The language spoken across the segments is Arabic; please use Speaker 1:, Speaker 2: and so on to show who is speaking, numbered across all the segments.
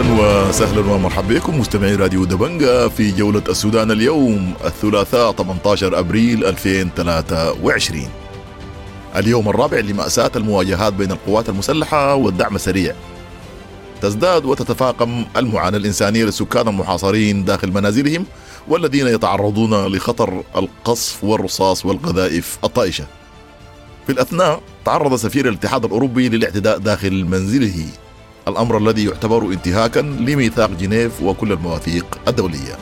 Speaker 1: أهلا وسهلا ومرحبا بكم مستمعي راديو دبنجا في جولة السودان اليوم الثلاثاء 18 أبريل 2023 اليوم الرابع لمأساة المواجهات بين القوات المسلحة والدعم السريع. تزداد وتتفاقم المعاناة الإنسانية للسكان المحاصرين داخل منازلهم والذين يتعرضون لخطر القصف والرصاص والقذائف الطائشة. في الأثناء تعرض سفير الاتحاد الأوروبي للاعتداء داخل منزله. الأمر الذي يعتبر انتهاكا لميثاق جنيف وكل المواثيق الدولية.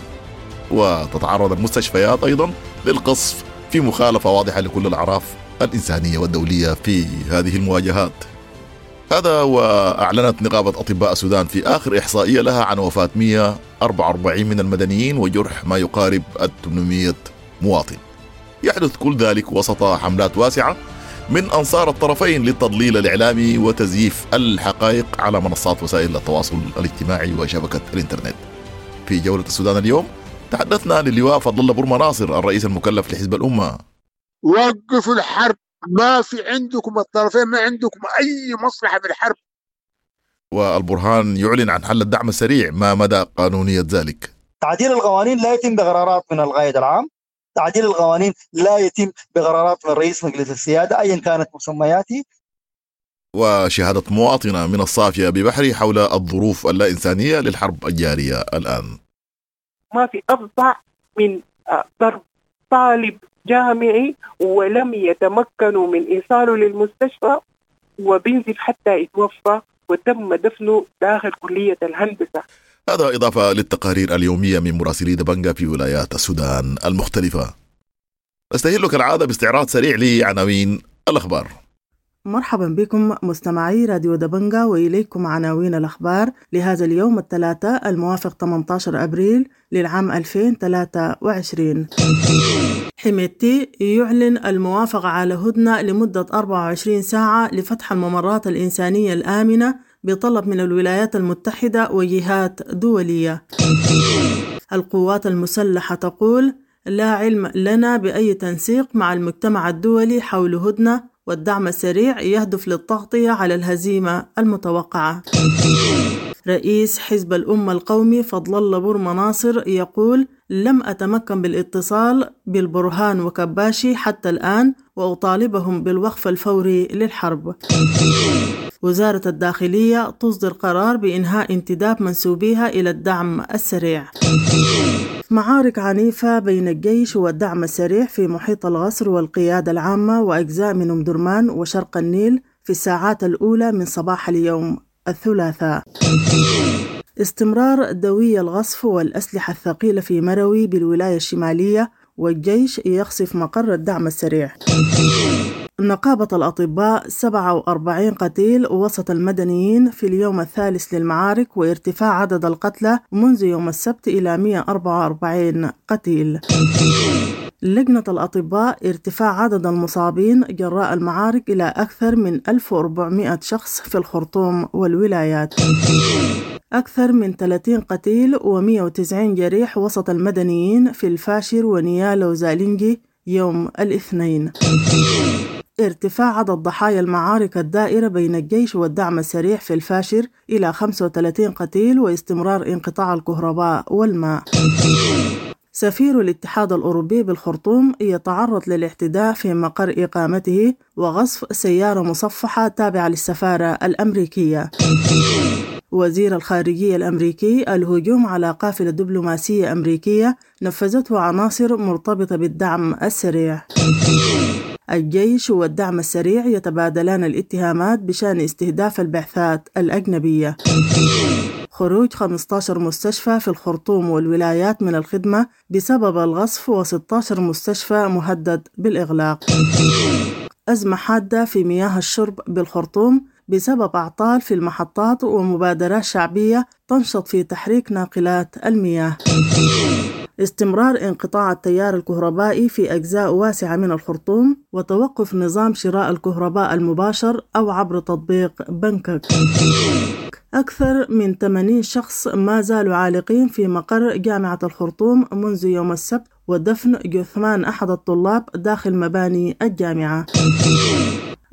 Speaker 1: وتتعرض المستشفيات أيضا للقصف في مخالفة واضحة لكل الأعراف الإنسانية والدولية في هذه المواجهات. هذا وأعلنت نقابة أطباء السودان في آخر إحصائية لها عن وفاة 144 من المدنيين وجرح ما يقارب 800 مواطن. يحدث كل ذلك وسط حملات واسعة من أنصار الطرفين للتضليل الإعلامي وتزييف الحقائق على منصات وسائل التواصل الاجتماعي وشبكة الإنترنت. في جولة السودان اليوم تحدثنا للواء فضل الله برما ناصر الرئيس المكلف لحزب الأمة.
Speaker 2: وقفوا الحرب. ما في عندكم الطرفين ما عندكم أي مصلحة في الحرب.
Speaker 1: والبرهان يعلن عن حل الدعم السريع ما مدى قانونية ذلك.
Speaker 3: تعديل القوانين لا يتم بقرارات من القائد العام. تعديل القوانين لا يتم بقرارات من رئيس مجلس السيادة أيا كانت مسمياته.
Speaker 1: وشهادة مواطنة من الصافية ببحري حول الظروف اللا إنسانية للحرب الجارية الآن.
Speaker 4: ما في أفظع من ضرب طالب جامعي ولم يتمكنوا من إيصاله للمستشفى وبينزل حتى يتوفى وتم دفنه داخل كلية الهندسة.
Speaker 1: هذا إضافة للتقارير اليومية من مراسلي دبنجا في ولايات السودان المختلفة. نستهل كالعادة باستعراض سريع لعناوين الأخبار.
Speaker 5: مرحبا بكم مستمعي راديو دبنجا وإليكم عناوين الأخبار لهذا اليوم الثلاثاء الموافق 18 أبريل للعام 2023 حميتي يعلن الموافقة على هدنة لمدة 24 ساعة لفتح الممرات الإنسانية الآمنة بطلب من الولايات المتحدة وجهات دولية. القوات المسلحة تقول لا علم لنا بأي تنسيق مع المجتمع الدولي حول هدنة والدعم السريع يهدف للتغطية على الهزيمة المتوقعة. رئيس حزب الأمة القومي فضل الله برما ناصر يقول لم أتمكن بالاتصال بالبرهان وكباشي حتى الآن وأطالبهم بالوقف الفوري للحرب. وزارة الداخلية تصدر قرار بإنهاء انتداب منسوبيها إلى الدعم السريع. معارك عنيفة بين الجيش والدعم السريع في محيط الغصر والقيادة العامة وأجزاء من أم درمان وشرق النيل في الساعات الأولى من صباح اليوم الثلاثاء. استمرار دوي الغصف والأسلحة الثقيلة في مروي بالولاية الشمالية والجيش يقصف مقر الدعم السريع. نقابة الأطباء 47 قتيل وسط المدنيين في اليوم الثالث للمعارك وارتفاع عدد القتلى منذ يوم السبت إلى 144 قتيل. لجنة الأطباء ارتفاع عدد المصابين جراء المعارك إلى أكثر من 1400 شخص في الخرطوم والولايات. أكثر من 30 قتيل و190 جريح وسط المدنيين في الفاشر ونيالا وزالينجي يوم الاثنين. ارتفاع عدد ضحايا المعارك الدائرة بين الجيش والدعم السريع في الفاشر إلى 35 قتيل واستمرار انقطاع الكهرباء والماء. سفير الاتحاد الأوروبي بالخرطوم يتعرض للاعتداء في مقر إقامته وغصف سيارة مصفحة تابعة للسفارة الأمريكية. وزير الخارجية الأمريكي الهجوم على قافلة دبلوماسية أمريكية نفذته عناصر مرتبطة بالدعم السريع. الجيش والدعم السريع يتبادلان الاتهامات بشأن استهداف البعثات الأجنبية. خروج 15 مستشفى في الخرطوم والولايات من الخدمة بسبب الغصف و16 مستشفى مهدد بالإغلاق. أزمة حادة في مياه الشرب بالخرطوم بسبب أعطال في المحطات ومبادرات شعبية تنشط في تحريك ناقلات المياه. استمرار انقطاع التيار الكهربائي في أجزاء واسعة من الخرطوم وتوقف نظام شراء الكهرباء المباشر أو عبر تطبيق بنكك. أكثر من 80 شخص ما زالوا عالقين في مقر جامعة الخرطوم منذ يوم السبت ودفن جثمان أحد الطلاب داخل مباني الجامعة.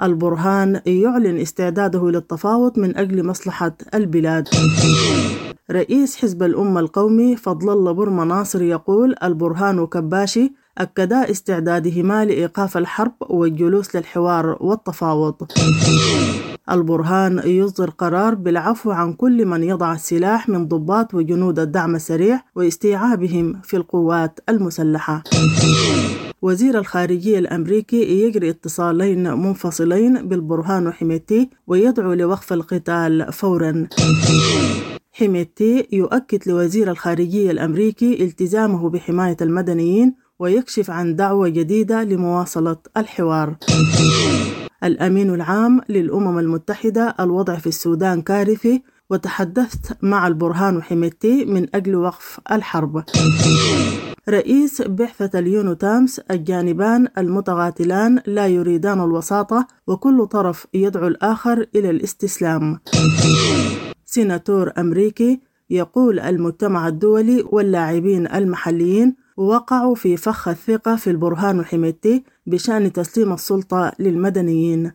Speaker 5: البرهان يعلن استعداده للتفاوض من أجل مصلحة البلاد. رئيس حزب الأمة القومي فضل الله برما ناصر يقول البرهان وكباشي أكدا استعدادهما لإيقاف الحرب والجلوس للحوار والتفاوض. البرهان يصدر قرار بالعفو عن كل من يضع السلاح من ضباط وجنود الدعم السريع واستيعابهم في القوات المسلحة. وزير الخارجية الأمريكي يجري اتصالين منفصلين بالبرهان وحميتي ويدعو لوقف القتال فورا. حميتي يؤكد لوزير الخارجية الأمريكي التزامه بحماية المدنيين ويكشف عن دعوة جديدة لمواصلة الحوار. الأمين العام للأمم المتحدة الوضع في السودان كارثي وتحدثت مع البرهان وحميدتي من أجل وقف الحرب. رئيس بعثة اليونيتامس الجانبان المتقاتلان لا يريدان الوساطة وكل طرف يدعو الآخر إلى الاستسلام. سيناتور أمريكي يقول المجتمع الدولي واللاعبين المحليين وقعوا في فخ الثقة في البرهان وحميدتي بشأن تسليم السلطة للمدنيين.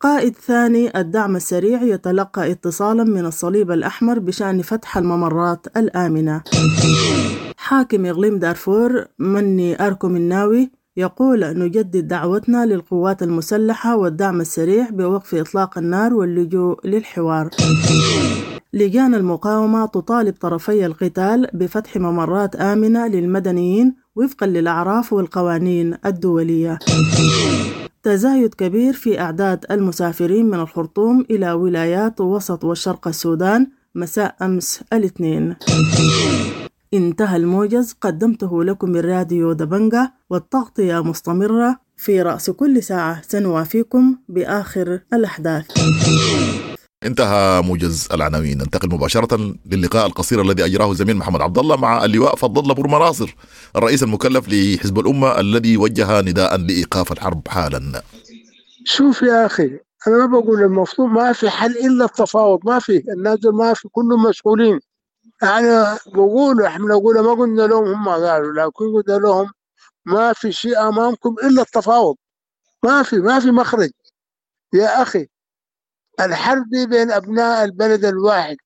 Speaker 5: قائد ثاني الدعم السريع يتلقى اتصالا من الصليب الأحمر بشأن فتح الممرات الآمنة. حاكم إقليم دارفور مني أركو الناوي يقول نجدد دعوتنا للقوات المسلحة والدعم السريع بوقف إطلاق النار واللجوء للحوار. لجان المقاومة تطالب طرفي القتال بفتح ممرات آمنة للمدنيين وفقا للأعراف والقوانين الدولية. تزايد كبير في أعداد المسافرين من الخرطوم إلى ولايات وسط وشرق السودان مساء أمس الاثنين. انتهى الموجز قدمته لكم من راديو دبنجة والتغطية مستمرة في رأس كل ساعة. سنوافيكم بآخر الأحداث.
Speaker 1: انتهى موجز العناوين. ننتقل مباشرة للقاء القصير الذي أجراه الزميل محمد عبد الله مع اللواء فضل الله بورما ناصر الرئيس المكلف لحزب الأمة الذي وجه نداء لإيقاف الحرب حالا.
Speaker 2: شوف يا أخي أنا ما بقول المفروض ما في حل إلا التفاوض ما في. الناس ما في كلهم مشغولين يعني بقولوا إحنا نقول ما قلنا لهم هم قالوا لكن قلنا لهم ما في شيء أمامكم إلا التفاوض. ما في ما في مخرج. يا أخي الحرب بين أبناء البلد الواحد.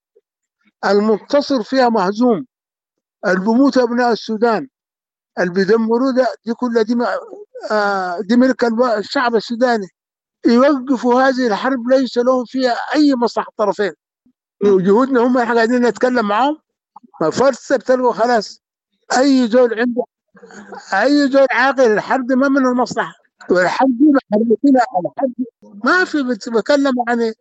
Speaker 2: المنتصر فيها مهزوم. اللي بيموت أبناء السودان. اللي بيدمروا ده دي كلها دي, آه دي ملك الشعب السوداني. يوقفوا هذه الحرب ليس لهم فيها أي مصلحة طرفين. وجهودنا هم إحنا قاعدين نتكلم معاهم. ما فرصة بتلقوا خلاص. أي زول عنده أي زول عاقل الحرب ما من المصلحة والحرب دي الحرب. ما في بتكلم يعني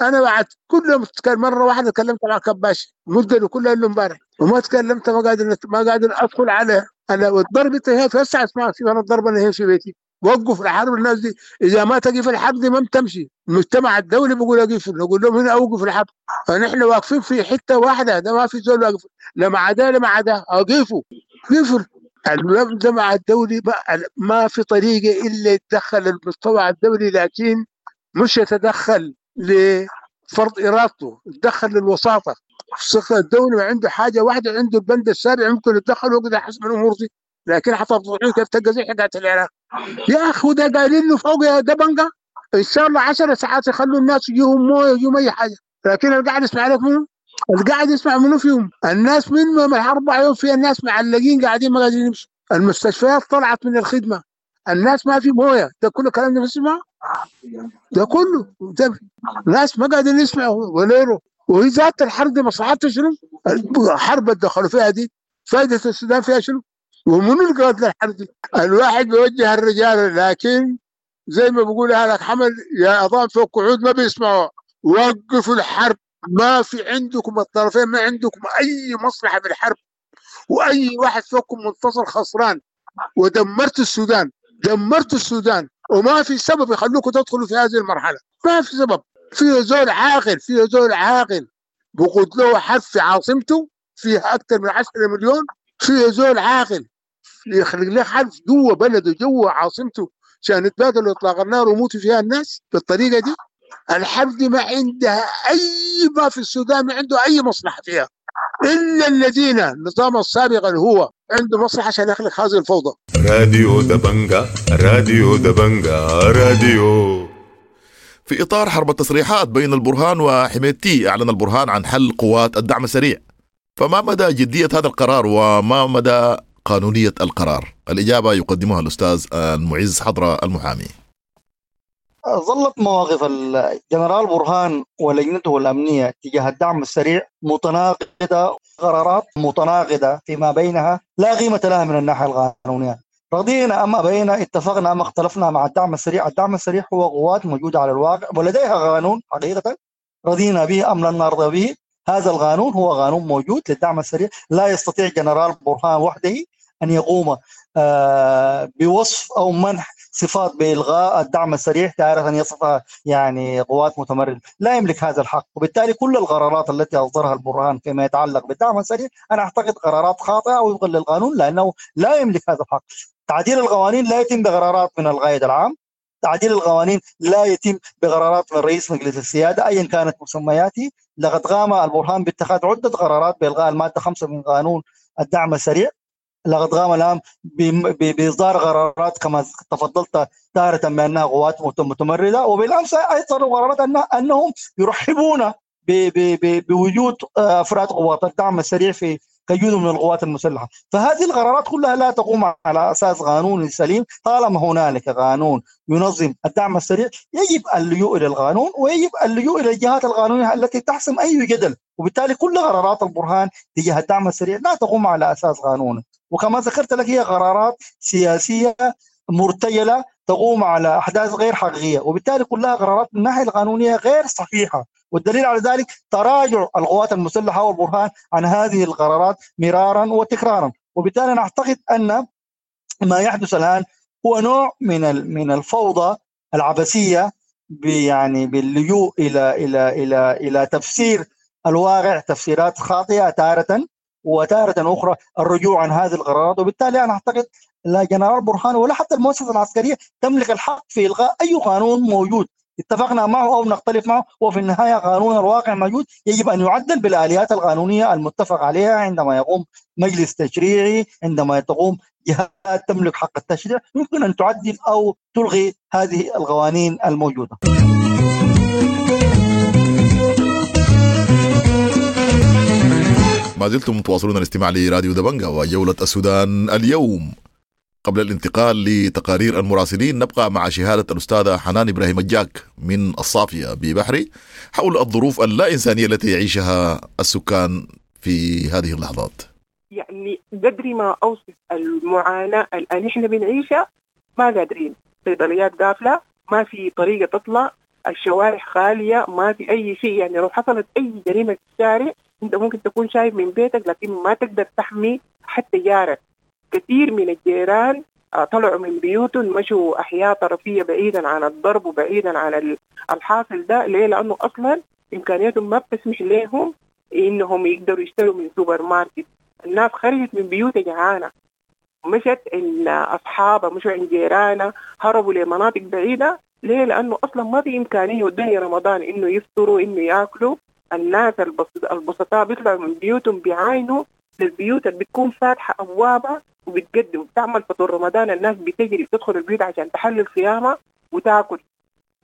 Speaker 2: أنا بعد كل يوم مرة واحدة تكلمت مع كباش. اللي كلها اللي امبارح. وما تكلمت ما قادر ما قادر أدخل عليه أنا والضرب هي توسع اسمع في أنا الضربه أنا هي في بيتي. وقف الحرب الناس دي. إذا ما تقف الحرب دي ما بتمشي. المجتمع الدولي بيقول اقف نقول لهم هنا اوقف الحرب. فنحن واقفين في حتة واحدة. ده ما في زول واقف. لا مع ده لا مع ده. اوقفوا قفل المجتمع الدولي ما في طريقة إلا يتدخل المجتمع الدولي لكن مش يتدخل لفرض إرادته. يتدخل للوساطة. الدولي عنده حاجة واحدة عنده البند السابع ممكن يتدخل ويقدر حسب الأمور دي. لكن حتى كيف تلقى زي حكايه العراق. يا أخي وده قايلين له فوق يا دبنجه إن شاء الله 10 ساعات يخلوا الناس يجيهم مويه يجيهم أي حاجة. لكن اللي قاعد يسمع لك منه اللي قاعد يسمع منه فيهم؟ الناس منهم الاربع يوم فيها الناس معلقين قاعدين ما قاعدين يمشوا. المستشفيات طلعت من الخدمة. الناس ما في موية. ده كله كلام ده بسمع ده كله. ده الناس ما قاعدين يسمعوا ولا وهي ذات الحرب دي مصلحتها شنو؟ الحرب اللي دخلوا فيها دي فائده السودان فيها شنو؟ ومن الحرب دي؟ الواحد بيوجه الرجال لكن زي ما بقول لك حمل يا اضام فوق قعود ما بيسمعوا. وقفوا الحرب. ما في عندكم الطرفين ما عندكم أي مصلحة بالحرب وأي واحد فيكم منتصر خسران. ودمرت السودان. دمرت السودان. وما في سبب يخلوكم تدخلوا في هذه المرحلة. ما في سبب. في زول عاقل في زول عاقل. بقود له حرب في عاصمته فيها أكثر من 10 مليون. في زول عاقل. يخلق له حرب جوا بلده جوا عاصمته عشان يتبادلوا إطلاق النار ويموتوا فيها الناس بالطريقة دي؟ الحرب دي ما عندها اي ما في السودان ما عنده أي مصلحة فيها. إلا الذين النظام السابق اللي هو عنده مصلحة عشان يخلق هذه الفوضى.
Speaker 6: راديو دبنجا راديو دبنجا راديو.
Speaker 1: في إطار حرب التصريحات بين البرهان وحميدتي أعلن البرهان عن حل قوات الدعم السريع. فما مدى جدية هذا القرار وما مدى قانونية القرار. الإجابة يقدمها الأستاذ المعز حضرة المحامي.
Speaker 3: ظلت مواقف الجنرال برهان ولجنته الأمنية تجاه الدعم السريع متناقضة قرارات متناقضة فيما بينها لا قيمة لها من الناحية القانونية. رضينا ام ابينا اتفقنا ام اختلفنا مع الدعم السريع، الدعم السريع هو قوات موجودة على الواقع ولديها قانون حقيقة. رضينا به أم لن نرضى به. هذا القانون هو قانون موجود للدعم السريع. لا يستطيع جنرال برهان وحده أن يقوم آه، بوصف أو منح صفات بإلغاء الدعم السريع تعرف أن يصفها يعني قوات متمرده، لا يملك هذا الحق، وبالتالي كل القرارات التي أصدرها البرهان فيما يتعلق بالدعم السريع أنا أعتقد قرارات خاطئة وفقا للقانون لأنه لا يملك هذا الحق. تعديل القوانين لا يتم بقرارات من القائد العام، تعديل القوانين لا يتم بقرارات من رئيس مجلس السيادة ايا كانت مسمياته، لقد قام البرهان باتخاذ عدة قرارات بإلغاء المادة 5 من قانون الدعم السريع. قام الآن بإصدار قرارات كما تفضلت تارة بانها قوات متمردة وبالأمس اصدروا قرارات أنهم يرحبون بوجود أفراد قوات الدعم السريع في كجزء من القوات المسلحة، فهذه القرارات كلها لا تقوم على أساس قانوني سليم، طالما هنالك قانون ينظم الدعم السريع يجب اللجوء إلى القانون ويجب اللجوء إلى الجهات القانونية التي تحسم أي جدل، وبالتالي كل قرارات البرهان تجاه الدعم السريع لا تقوم على أساس قانوني، وكما ذكرت لك هي قرارات سياسية مرتجله تقوم على أحداث غير حقيقية وبالتالي كلها قرارات من الناحية القانونية غير صحيحة. والدليل على ذلك تراجع القوات المسلحة والبرهان عن هذه القرارات مرارا وتكرارا. وبالتالي أنا أعتقد أن ما يحدث الآن هو نوع من من الفوضى العبثية يعني باللجوء إلى إلى إلى إلى تفسير الواقع تفسيرات خاطئة تارة وتارة أخرى الرجوع عن هذه القرارات وبالتالي أنا أعتقد لا جنرال برهان ولا حتى المؤسسة العسكرية تملك الحق في إلغاء أي قانون موجود. اتفقنا معه أو نختلف معه وفي النهاية قانون الواقع موجود. يجب أن يعدل بالآليات القانونية المتفق عليها عندما يقوم مجلس تشريعي عندما تقوم جهات تملك حق التشريع. يمكن أن تعدل أو تلغي هذه القوانين الموجودة.
Speaker 1: ما زلتم تواصلون الاستماع لراديو دبنجا وجولة السودان اليوم. قبل الانتقال لتقارير المراسلين نبقى مع شهادة الأستاذة حنان إبراهيم الجاك من الصافية ببحري حول الظروف اللا إنسانية التي يعيشها السكان في هذه اللحظات.
Speaker 4: يعني قدر ما أوصف المعاناة اللي إحنا بنعيشها ما قادرين. صيدليات قافلة ما في طريقة تطلع الشوارع خالية ما في أي شيء. يعني لو حصلت أي جريمة في الشارع أنت ممكن تكون شايف من بيتك لكن ما تقدر تحمي حتى جارك. كثير من الجيران آه، طلعوا من بيوتهم مشوا أحياء طرفية بعيدا عن الضرب وبعيدا عن الحاصل ده ليه؟ لأنه أصلا إمكانياتهم ما بتسمح لهم إنهم يقدروا يشتروا من سوبر ماركت. الناس خرجت من بيوتها جعانة. مشت إن أصحابها مشوا عند جيرانها هربوا لمناطق بعيدة ليه؟ لأنه أصلا ما في إمكانية والدنيا رمضان إنه يفطروا إنه يأكلوا. الناس البسطاء بيطلعوا من بيوتهم بيعاينوا للبيوت اللي بتكون فاتحة أبوابها وبتقدم. بتعمل فطور رمضان الناس بتجري بتدخل البيوت عشان تحلل صيامها وتأكل.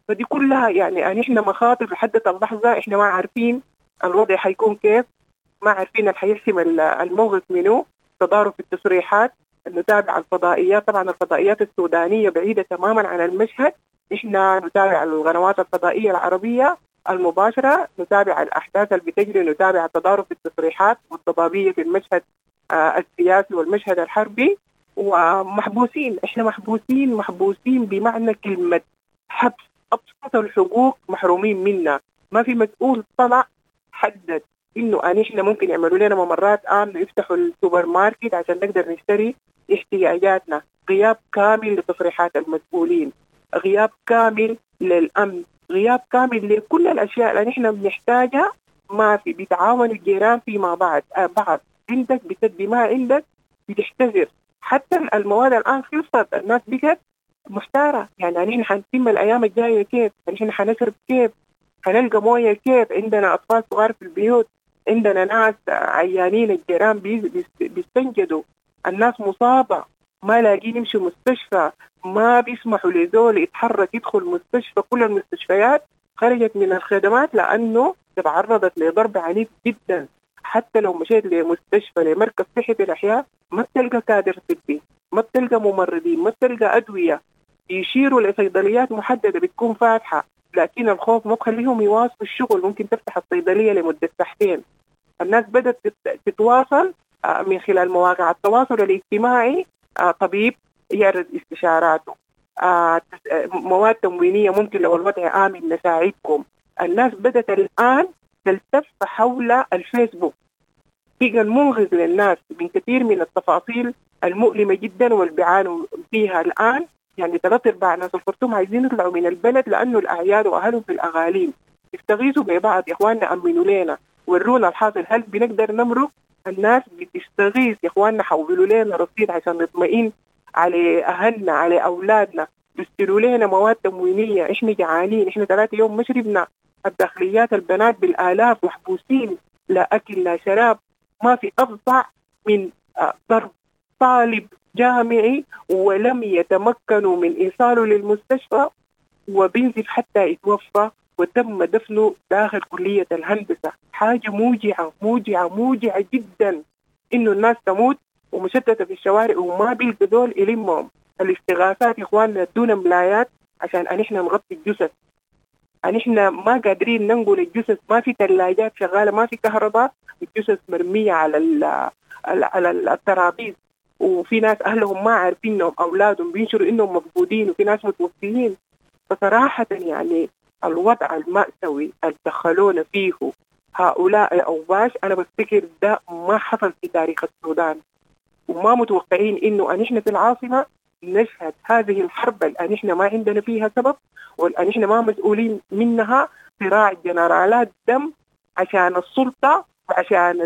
Speaker 4: فدي كلها يعني, يعني إحنا مخاطر لحد اللحظة. إحنا ما عارفين الوضع حيكون كيف. ما عارفين اللي حيحسم الموقف منه تضارب في التصريحات. نتابع الفضائيات. طبعا الفضائيات السودانية بعيدة تماما عن المشهد. إحنا نتابع القنوات الفضائية العربية المباشرة نتابع الأحداث اللي بتجري نتابع التضارب في التصريحات والضبابية في المشهد آه، السياسي والمشهد الحربي. ومحبوسين إحنا محبوسين محبوسين بمعنى كلمة حبس. أبسط الحقوق محرومين منا. ما في مسؤول طلع حدد إنه ان إحنا ممكن يعملوا لنا ممرات امن يفتحوا السوبر ماركت عشان نقدر نشتري احتياجاتنا. غياب كامل لتصريحات المسؤولين. غياب كامل للأمن غياب كامل لكل الأشياء اللي إحنا بنحتاجها ما في بيتعاونوا الجيران فيما بعد آه بعض عندك بتدي ما عندك بتحتذر حتى المواد الآن خلصت الناس بقت محتارة يعني نحن حنتم الأيام الجاية كيف؟ نحن حنشرب كيف؟ حنلقى موية كيف؟ عندنا أطفال صغار في البيوت عندنا ناس عيانين الجيران بيستنجدوا الناس مصابة ما لاقيين يمشوا مستشفى ما بيسمحوا لزول يتحرك يدخل مستشفى كل المستشفيات خرجت من الخدمات لأنه تعرضت لضرب عنيف جدا. حتى لو مشيت لمستشفى لمركز صحي في الأحياء ما بتلقى كادر طبي ما بتلقى ممرضين ما بتلقى أدوية. يشيروا لصيدليات محددة بتكون فاتحة لكن الخوف ما بخليهم يواصلوا الشغل ممكن تفتح الصيدلية لمدة ساعتين. الناس بدأت تتواصل آه، من خلال مواقع التواصل الاجتماعي طبيب يعرض استشاراته آه، مواد تموينية ممكن لو الوضع آمن نساعدكم الناس بدأت الآن تلتف حول الفيسبوك. بقى المنغز للناس من كثير من التفاصيل المؤلمة جدا واللي بيعانوا فيها الآن. يعني ثلاث أرباع ناس الخرطوم عايزين يطلعوا من البلد لأنه الأعياد وأهلهم في الأغاليم. استغيثوا ببعض يا إخواننا أمنوا لنا ورونا الحاصل. هل بنقدر نمرق؟ الناس بتستغيث يا إخواننا حولوا لنا رصيد عشان نطمئن على أهلنا على أولادنا. يشتروا لنا مواد تموينية إحنا جعانين إحنا ثلاثة يوم ما شربنا. الداخليات البنات بالآلاف محبوسين لا أكل لا شراب. ما في افظع من آه، ضرب طالب جامعي ولم يتمكنوا من إيصاله للمستشفى وبينزف حتى يتوفى وتم دفنه داخل كلية الهندسة. حاجة موجعة موجعة موجعة جدا إنه الناس تموت ومشتتة في الشوارع وما بيلقى دول يلمهم. الاستغاثات إخواننا دون ملايات عشان أن إحنا نغطي الجثث. أن إحنا ما قادرين ننقل الجثث ما في ثلاجات شغالة ما في كهرباء الجثث مرمية على على الترابيز. وفي ناس أهلهم ما عارفين إنهم أولادهم بينشروا إنهم مفقودين وفي ناس متوفيين. فصراحة يعني الوضع المأساوي اللي دخلونا فيه هؤلاء الأوباش أنا بفتكر ده ما حصل في تاريخ السودان. وما متوقعين إنه أن إحنا في العاصمة نشهد هذه الحرب الآن إحنا ما عندنا فيها سبب والآن إحنا ما مسؤولين منها صراع جنرالات دم عشان السلطة وعشان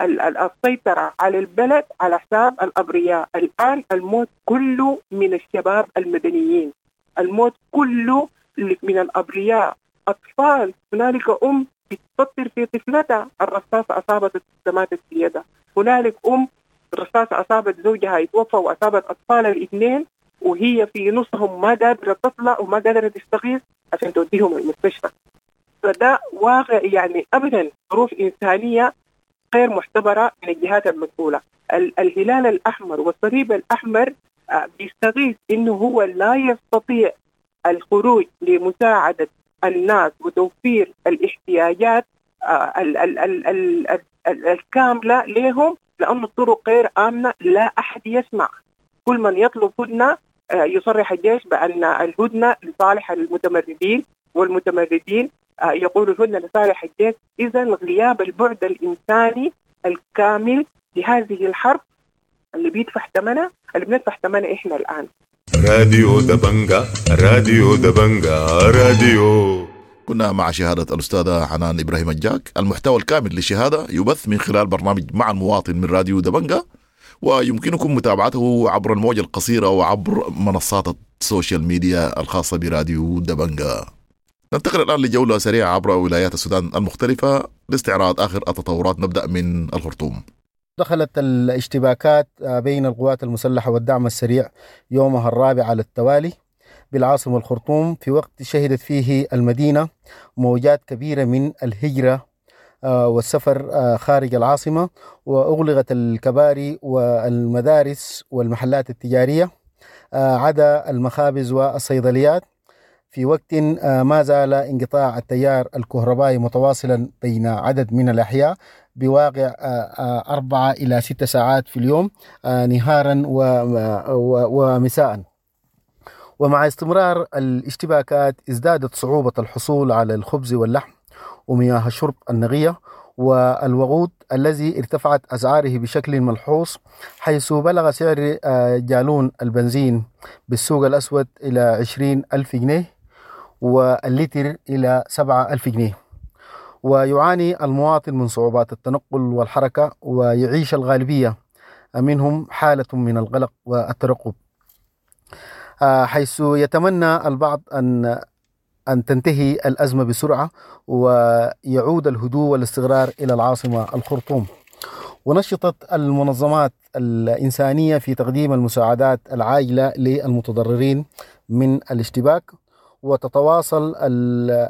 Speaker 4: السيطرة على البلد على حساب الأبرياء. الآن الموت كله من الشباب المدنيين. الموت كله من الأبرياء أطفال. هنالك أم بتفطر في طفلتها. الرصاصة أصابت الصدمات في يدها هنالك أم الرصاصة أصابت زوجها يتوفى وأصابت أطفالها الاثنين وهي في نصهم ما قادرة تطلع وما قادرة تستغيث عشان توديهم المستشفى. فده واقع يعني أبدا. ظروف إنسانية غير محتبرة من الجهات المسؤولة. الهلال الأحمر والصليب الأحمر آه، بيستغيث إنه هو لا يستطيع الخروج لمساعدة الناس وتوفير الاحتياجات آه، الكاملة لهم لأن الطرق غير آمنة لا أحد يسمع. كل من يطلب هدنة آه، يصرح الجيش بأن الهدنة لصالح المتمردين والمتمردين. يقول الهدنة لصالح الجيش إذا غياب البعد الإنساني الكامل لهذه الحرب اللي بيدفع ثمنها اللي بندفع ثمنها إحنا الآن. راديو دبنجا
Speaker 1: راديو دبنجا راديو كنا مع شهادة الأستاذة حنان إبراهيم الجاك. المحتوى الكامل للشهادة يبث من خلال برنامج مع المواطن من راديو دبنجا ويمكنكم متابعته عبر الموجة القصيرة وعبر منصات ال social media الخاصة براديو دبنجا ننتقل الآن لجولة سريعة عبر ولايات السودان المختلفة لاستعراض آخر التطورات. نبدأ من الخرطوم.
Speaker 6: دخلت الاشتباكات آه، بين القوات المسلحة والدعم السريع يومها الرابع على التوالي بالعاصمة الخرطوم في وقت شهدت فيه المدينة موجات كبيرة من الهجرة آه، والسفر آه، خارج العاصمة وأغلقت الكباري والمدارس والمحلات التجارية عدا المخابز والصيدليات. في وقت ما زال انقطاع التيار الكهربائي متواصلا بين عدد من الأحياء بواقع آه، آه، أربعة إلى ستة ساعات في اليوم آه، نهارا ومساء. ومع استمرار الاشتباكات ازدادت صعوبة الحصول على الخبز واللحم ومياه الشرب النقية والوقود الذي ارتفعت أسعاره بشكل ملحوظ حيث بلغ سعر جالون البنزين بالسوق الأسود إلى عشرين ألف جنيه. واللتر إلى سبعة ألف جنيه. ويعاني المواطن من صعوبات التنقل والحركة ويعيش الغالبية منهم حالة من القلق والترقب. آه، حيث يتمنى البعض أن أن تنتهي الأزمة بسرعة ويعود الهدوء والاستقرار إلى العاصمة الخرطوم. ونشطت المنظمات الإنسانية في تقديم المساعدات العاجلة للمتضررين من الاشتباك. وتتواصل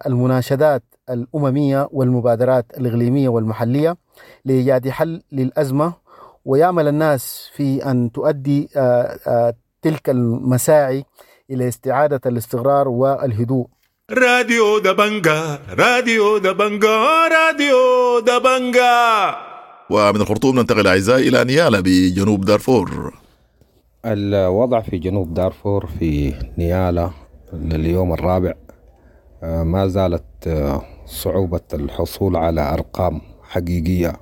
Speaker 6: المناشدات الأممية والمبادرات الإقليمية والمحلية لإيجاد حل للأزمة ويعمل الناس في أن تؤدي تلك المساعي إلى استعادة الاستقرار والهدوء.
Speaker 7: راديو دبنجا راديو دبنجا راديو دبنجا.
Speaker 1: ومن الخرطوم ننتقل أعزائي إلى نيالا بجنوب دارفور.
Speaker 8: الوضع في جنوب دارفور في نيالا لليوم الرابع ما زالت صعوبة الحصول على أرقام حقيقية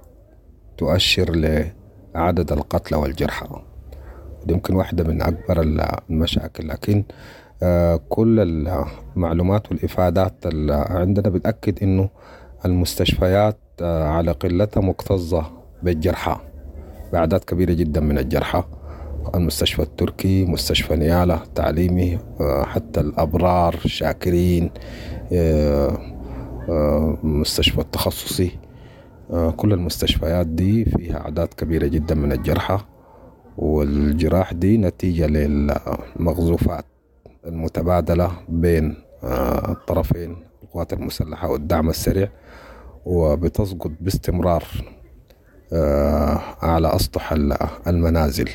Speaker 8: تؤشر لعدد القتلى والجرحى. يمكن واحدة من أكبر المشاكل لكن كل المعلومات والإفادات عندنا بتأكد إنه المستشفيات على قلتها مكتظة بالجرحى بأعداد كبيرة جدا من الجرحى. المستشفى التركي مستشفى نيالا التعليمي حتى الأبرار شاكرين مستشفى التخصصي كل المستشفيات دي فيها أعداد كبيرة جدا من الجرحى والجراح دي نتيجة للمغزوفات المتبادلة بين الطرفين القوات المسلحة والدعم السريع وبتسقط باستمرار على أسطح المنازل.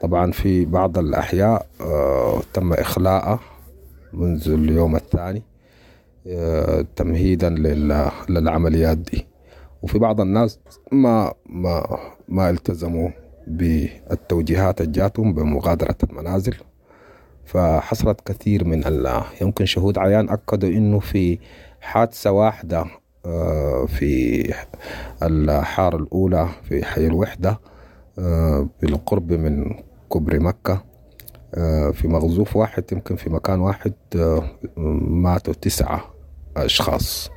Speaker 8: طبعا في بعض الأحياء تم إخلاءها منذ اليوم الثاني تمهيدا للعمليات دي. وفي بعض الناس ما ما ما التزموا بالتوجيهات الجاتهم بمغادرة المنازل. فحصلت كثير من يمكن شهود عيان أكدوا إنه في حادثة واحدة في الحارة الأولى في حي الوحدة بالقرب من كبري مكة في مغزوف واحد يمكن في مكان واحد ماتوا تسعة أشخاص.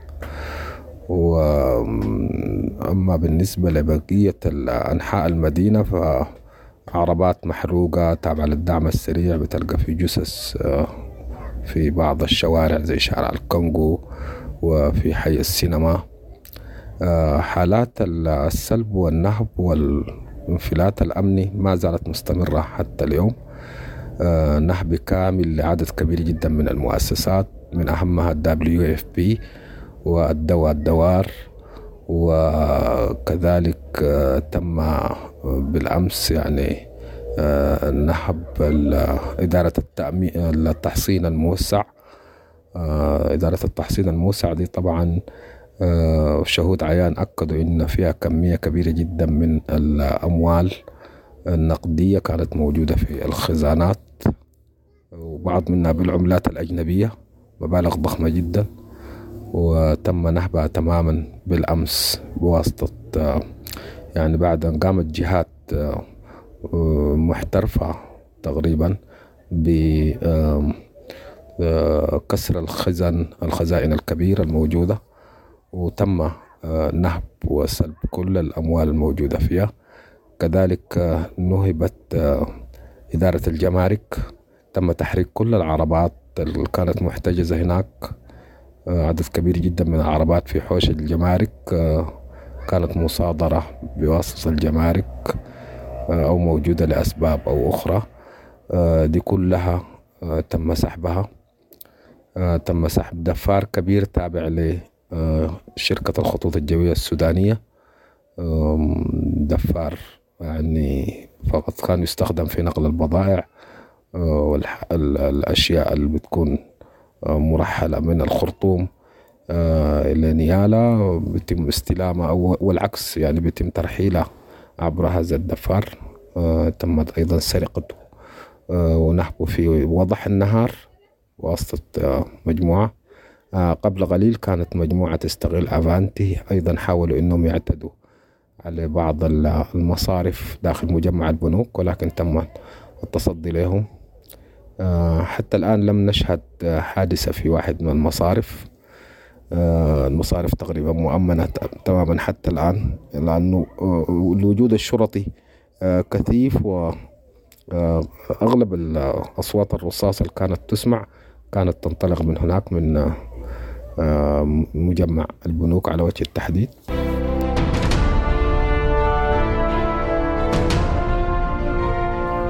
Speaker 8: وأما بالنسبة لبقية أنحاء المدينة فعربات محروقة تابعة للدعم السريع بتلقى في جثث في بعض الشوارع زي شارع الكونغو وفي حي السينما. حالات السلب والنهب والانفلات الأمني ما زالت مستمرة حتى اليوم. نهب كامل لعدد كبير جدا من المؤسسات من أهمها ال WFP والدواء الدوار وكذلك تم بالأمس يعني نهب إدارة التحصين الموسع. إدارة التحصين الموسع دي طبعا شهود عيان أكدوا إن فيها كمية كبيرة جدا من الأموال النقدية كانت موجودة في الخزانات. وبعض منها بالعملات الأجنبية مبالغ ضخمة جدا. وتم نهبها تماما بالأمس بواسطة يعني بعد أن قامت جهات محترفة تقريبا بكسر الخزن الخزائن الكبيرة الموجودة. وتم نهب وسلب كل الأموال الموجودة فيها. كذلك نهبت إدارة الجمارك. تم تحريك كل العربات اللي كانت محتجزة هناك. عدد كبير جدا من العربات في حوش الجمارك. كانت مصادرة بواسطة الجمارك أو موجودة لأسباب أو أخرى. دي كلها تم سحبها. تم سحب دفار كبير تابع لشركة الخطوط الجوية السودانية دفار يعني فقط كان يستخدم في نقل البضائع والأشياء اللي بتكون مرحلة من الخرطوم إلى نيالا بيتم استلامها أو والعكس يعني بيتم ترحيلها عبر هذا الدفار تمت أيضا سرقته ونهبه في وضح النهار واسطة مجموعة. قبل قليل كانت مجموعة تستغل أفانتي أيضا حاولوا أنهم يعتدوا على بعض المصارف داخل مجمع البنوك ولكن تم التصدي لهم. حتى الآن لم نشهد حادثة في واحد من المصارف. المصارف تقريبا مؤمنة تماما حتى الآن لأنه الوجود الشرطي كثيف وأغلب أصوات الرصاص اللي كانت تسمع كانت تنطلق من هناك من مجمع البنوك على وجه التحديد.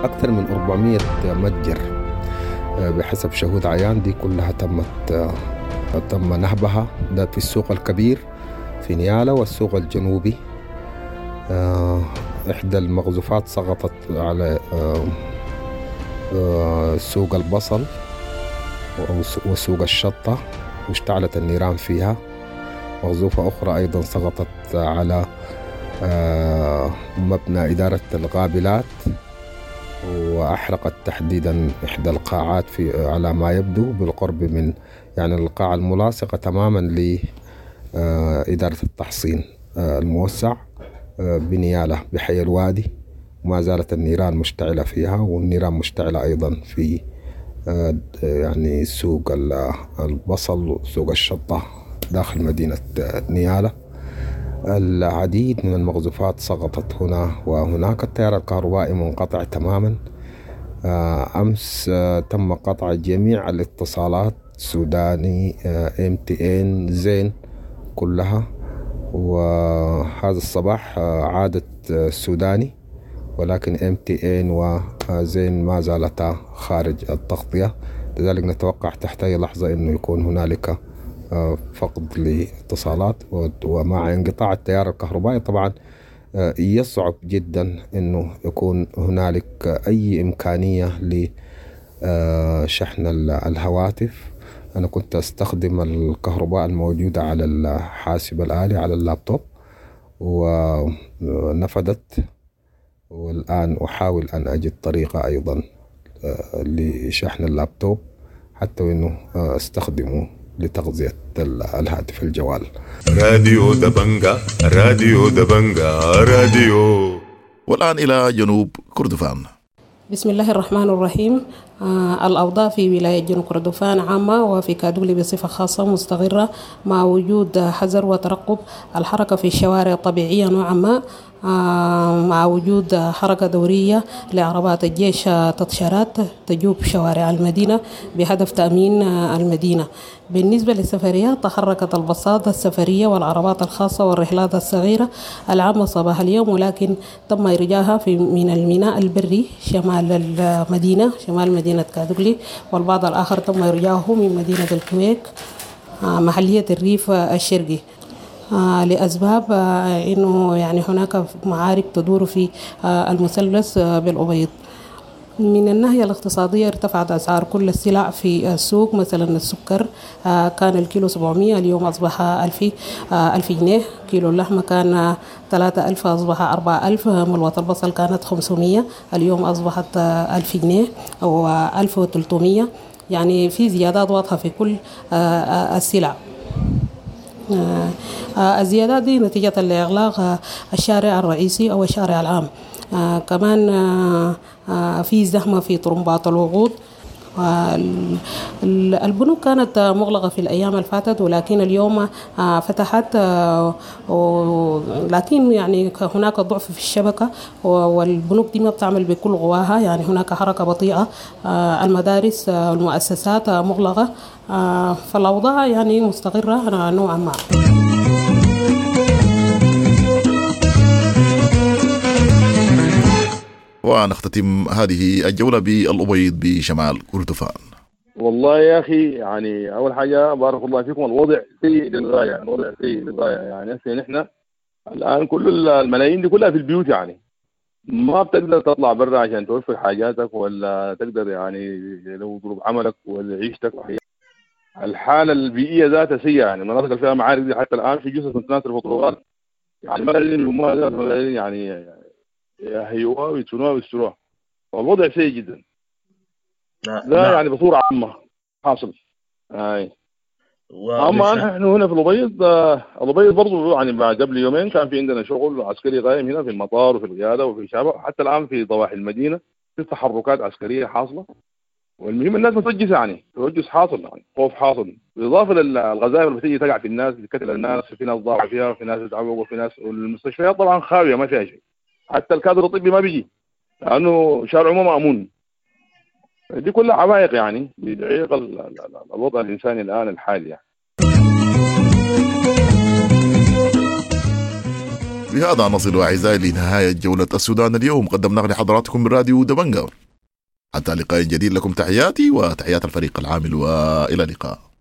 Speaker 8: أكثر من 400 متجر بحسب شهود عيان دي كلها تمت تم نهبها. ده في السوق الكبير في نيالا والسوق الجنوبي. إحدى المغزوفات سقطت على سوق البصل وسوق الشطة. واشتعلت النيران فيها. مغزوفة أخرى أيضا سقطت على مبنى إدارة الغابلات وأحرقت تحديدا إحدى القاعات في على ما يبدو بالقرب من يعني القاعة الملاصقة تماما لإدارة التحصين الموسع بنيالة بحي الوادي وما زالت النيران مشتعلة فيها والنيران مشتعلة أيضا في يعني سوق البصل وسوق الشطة داخل مدينة نيالة العديد من المغزوفات سقطت هنا وهناك التيار الكهربائي منقطع تماما. أمس تم قطع جميع الاتصالات سوداني MTN زين كلها. وهذا الصباح عادت السوداني ولكن MTN وزين ما زالتا خارج التغطية. لذلك نتوقع تحت أي لحظة أنه يكون هنالك فقد لاتصالات. ومع انقطاع التيار الكهربائي طبعا يصعب جدا إنه يكون هنالك أي إمكانية لشحن الهواتف. أنا كنت أستخدم الكهرباء الموجودة على الحاسب الآلي على اللابتوب. ونفدت والآن أحاول أن أجد طريقة أيضا لشحن اللابتوب حتى إنه أستخدمه لتغذية الهاتف الجوال.
Speaker 7: راديو دبنجا راديو دبنجا راديو.
Speaker 1: والآن إلى جنوب كردفان.
Speaker 9: بسم الله الرحمن الرحيم. آه الأوضاع في ولاية جنوب كردفان عامة وفي كادولي بصفة خاصة مستقرة مع وجود حذر وترقب الحركة في الشوارع طبيعية نوعا ما. آه مع وجود حركة دورية لعربات الجيش تطشيرات تجوب شوارع المدينة بهدف تأمين المدينة. بالنسبة للسفريات تحركت الباصات السفرية والعربات الخاصة والرحلات الصغيرة العامة صباح اليوم ولكن تم إرجاعها في من الميناء البري شمال المدينة شمال مدينة كادوغلي والبعض الآخر تم إرجاعه من مدينة الكويك محلية الريف الشرقي. لأسباب أنه يعني هناك معارك تدور في المثلث بالأبيض. من الناحية الاقتصادية ارتفعت أسعار كل السلع في السوق مثلا السكر كان الكيلو 700 اليوم أصبح 1000 1000 جنيه. كيلو اللحمة كان 3000 أصبح 4000 ملوة البصل كانت 500 اليوم أصبحت 1000 جنيه أو 1300 يعني في زيادات واضحة في كل السلع. الزيادات دي نتيجة لإغلاق الشارع الرئيسي أو الشارع العام. آه كمان آه آه في زحمة في طرمبات الوقود. البنوك كانت مغلقة في الأيام اللي فاتت ولكن اليوم فتحت لكن يعني هناك ضعف في الشبكة والبنوك دي ما بتعمل بكل قواها يعني هناك حركة بطيئة المدارس المؤسسات مغلقة فالأوضاع يعني مستقرة نوعا ما.
Speaker 1: ونختتم هذه الجولة بالأبيض بشمال كردفان.
Speaker 10: والله يا أخي يعني أول حاجة بارك الله فيكم الوضع سيء للغاية الوضع سيء للغاية. يعني هسه نحن الآن كل الملايين دي كلها في البيوت يعني. ما بتقدر تطلع برا عشان توفر حاجاتك ولا تقدر يعني لو ظروف عملك ولا عيشتك. الحالة البيئية ذاتها سيئة يعني. المناطق اللي فيها معارك دي حتى الآن في جثث متناثرة في الطرقات يعني ما قادرين يعني يهيئوها ويدفنوها ويستروها والوضع سيء جدا. لا, لا يعني بصورة عامة. حاصل. هاي. أما نحن هنا في الأبيض الأبيض برضه يعني بعد قبل يومين كان في عندنا شغل عسكري قائم هنا في المطار وفي القيادة وفي شابه حتى الآن في ضواحي المدينة في تحركات عسكرية حاصلة. والمهم الناس متوجسه يعني توجس حاصل يعني خوف حاصل. بالإضافة للغزائر اللي بتيجي تقع في الناس تقتل الناس في ناس ضاعوا فيها وفي ناس تعوقوا وفي ناس والمستشفيات طبعا خاوية ما فيها شيء. حتى الكادر الطبي ما بيجي لأنه شارع مو مأمون. دي كلها عوائق يعني بتعيق الوضع الإنساني الآن الحالي يعني.
Speaker 1: بهذا نصل أعزائي لنهاية جولة السودان اليوم. قدمناها لحضراتكم من راديو دبنجا. حتى لقاء جديد لكم تحياتي وتحيات الفريق العامل وإلى اللقاء.